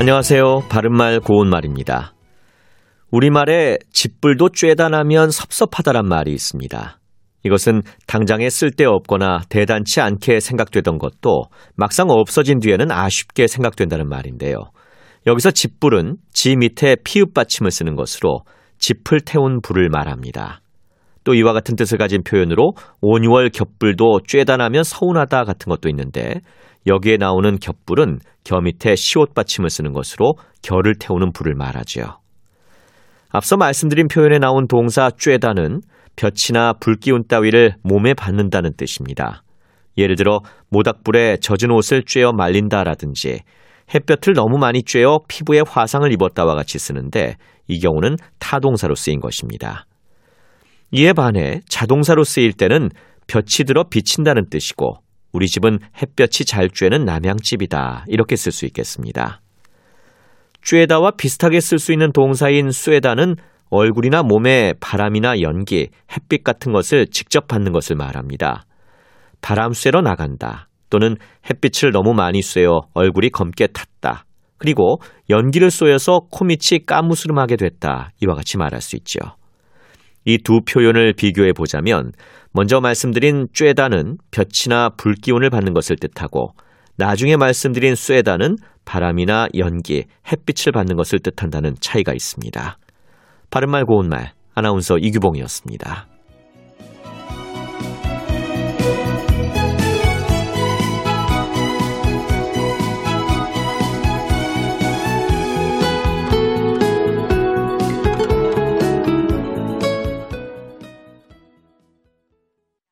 안녕하세요. 바른말 고운말입니다. 우리말에 집불도 쬐다 나면 섭섭하다란 말이 있습니다. 이것은 당장에 쓸데없거나 대단치 않게 생각되던 것도 막상 없어진 뒤에는 아쉽게 생각된다는 말인데요. 여기서 집불은 지 밑에 피읍 받침을 쓰는 것으로 집을 태운 불을 말합니다. 또 이와 같은 뜻을 가진 표현으로 온유월 겹불도 쬐다 나면 서운하다 같은 것도 있는데 여기에 나오는 겹불은 겨 밑에 시옷 받침을 쓰는 것으로 결을 태우는 불을 말하지요. 앞서 말씀드린 표현에 나온 동사 쬐다는 볕이나 불기운 따위를 몸에 받는다는 뜻입니다. 예를 들어 모닥불에 젖은 옷을 쬐어 말린다라든지 햇볕을 너무 많이 쬐어 피부에 화상을 입었다와 같이 쓰는데 이 경우는 타동사로 쓰인 것입니다. 이에 반해 자동사로 쓰일 때는 볕이 들어 비친다는 뜻이고 우리 집은 햇볕이 잘 쬐는 남양집이다. 이렇게 쓸 수 있겠습니다. 쬐다와 비슷하게 쓸 수 있는 동사인 쐬다는 얼굴이나 몸에 바람이나 연기, 햇빛 같은 것을 직접 받는 것을 말합니다. 바람 쐬러 나간다. 또는 햇빛을 너무 많이 쐬어 얼굴이 검게 탔다. 그리고 연기를 쏘여서 코밑이 까무스름하게 됐다. 이와 같이 말할 수 있죠. 이 두 표현을 비교해 보자면 먼저 말씀드린 쬐다는 볕이나 불기운을 받는 것을 뜻하고 나중에 말씀드린 쇠다는 바람이나 연기, 햇빛을 받는 것을 뜻한다는 차이가 있습니다. 바른말 고운말 아나운서 이규봉이었습니다.